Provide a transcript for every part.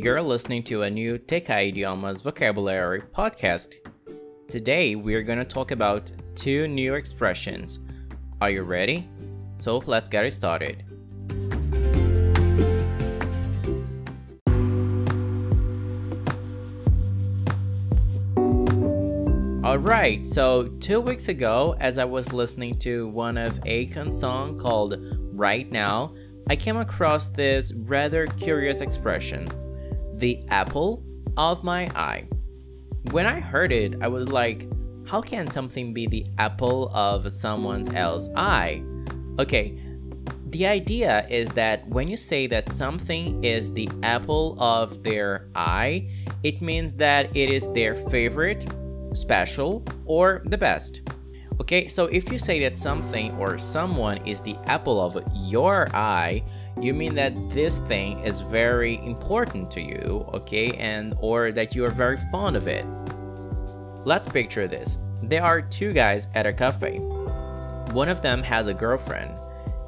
You're listening to a new TK Idiomas vocabulary podcast. Today, we're going to talk about two new expressions. Are you ready? So, let's get started. Alright, so two weeks ago, as I was listening to one of Akon's song called Right Now, I came across this rather curious expression the apple of my eye. When I heard it, I was like, how can something be the apple of someone else's eye? Okay, the idea is that when you say that something is the apple of their eye, it means that it is their favorite special, or the best. Okay, so if you say that something or someone is the apple of your eye, you mean that this thing is very important to you, okay, and or that you are very fond of it. Let's picture this. There are two guys at a cafe. One of them has a girlfriend,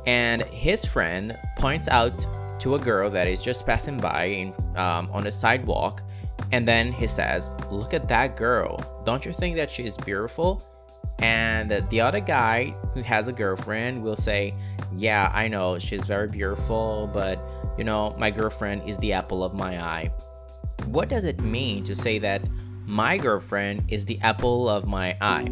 and his friend points out to a girl that is just passing by in, um, on the sidewalk and then he says, Look at that girl. Don't you think that she is beautiful? And the other guy who has a girlfriend will say, Yeah, I know she's very beautiful, but you know, my girlfriend is the apple of my eye. What does it mean to say that my girlfriend is the apple of my eye?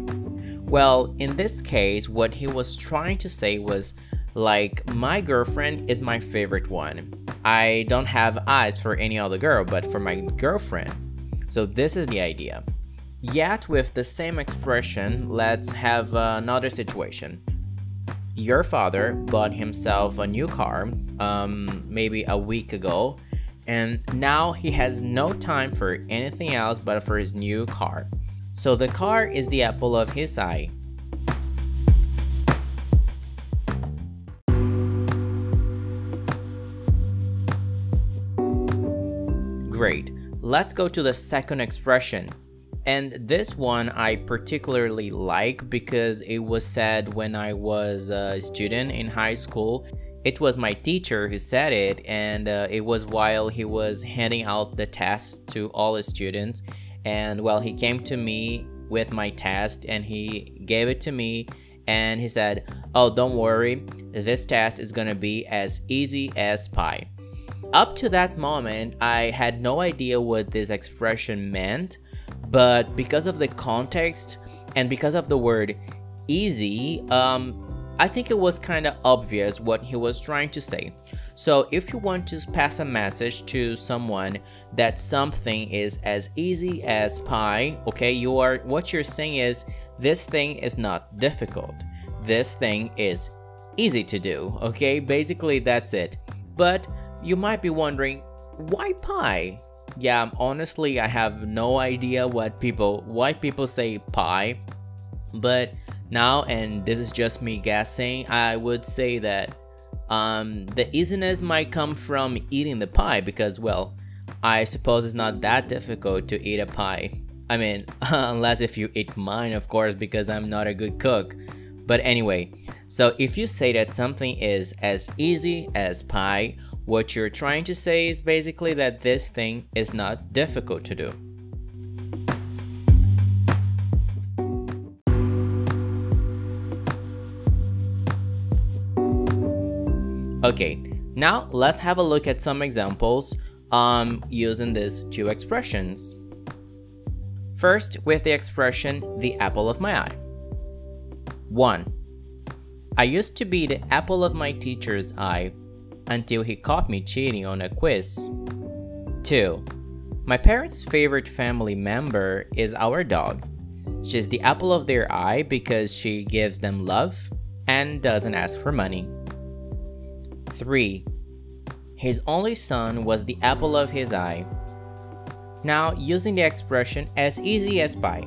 Well, in this case, what he was trying to say was like, my girlfriend is my favorite one. I don't have eyes for any other girl, but for my girlfriend. So this is the idea. Yet, with the same expression, let's have another situation. Your father bought himself a new car, um, maybe a week ago, and now he has no time for anything else but for his new car. So the car is the apple of his eye. Great. Let's go to the second expression. And this one I particularly like because it was said when I was a student in high school. It was my teacher who said it, and uh, it was while he was handing out the test to all the students. And well, he came to me with my test and he gave it to me and he said, Oh, don't worry, this test is gonna be as easy as pie. Up to that moment, I had no idea what this expression meant, but because of the context and because of the word easy, um, I think it was kind of obvious what he was trying to say. So, if you want to pass a message to someone that something is as easy as pie, okay, you are what you're saying is this thing is not difficult. This thing is easy to do, okay? Basically, that's it. But you might be wondering, why pie? Yeah, honestly, I have no idea what people why people say pie, but now and this is just me guessing, I would say that um, the easiness might come from eating the pie because well, I suppose it's not that difficult to eat a pie. I mean, unless if you eat mine, of course, because I'm not a good cook. But anyway, so if you say that something is as easy as pie what you're trying to say is basically that this thing is not difficult to do. Okay, now let's have a look at some examples um, using these two expressions. First, with the expression the apple of my eye. 1. I used to be the apple of my teacher's eye until he caught me cheating on a quiz. 2. My parents' favorite family member is our dog. She's the apple of their eye because she gives them love and doesn't ask for money. 3. His only son was the apple of his eye. Now, using the expression as easy as pie.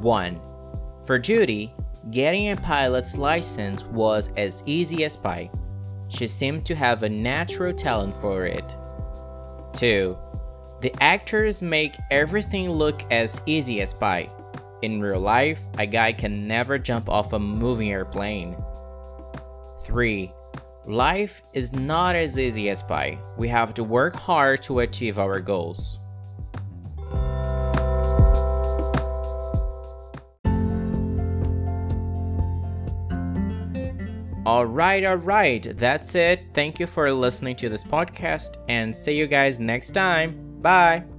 1. For Judy, getting a pilot's license was as easy as pie. She seemed to have a natural talent for it. 2. The actors make everything look as easy as pie. In real life, a guy can never jump off a moving airplane. 3. Life is not as easy as pie. We have to work hard to achieve our goals. Alright, alright, that's it. Thank you for listening to this podcast and see you guys next time. Bye.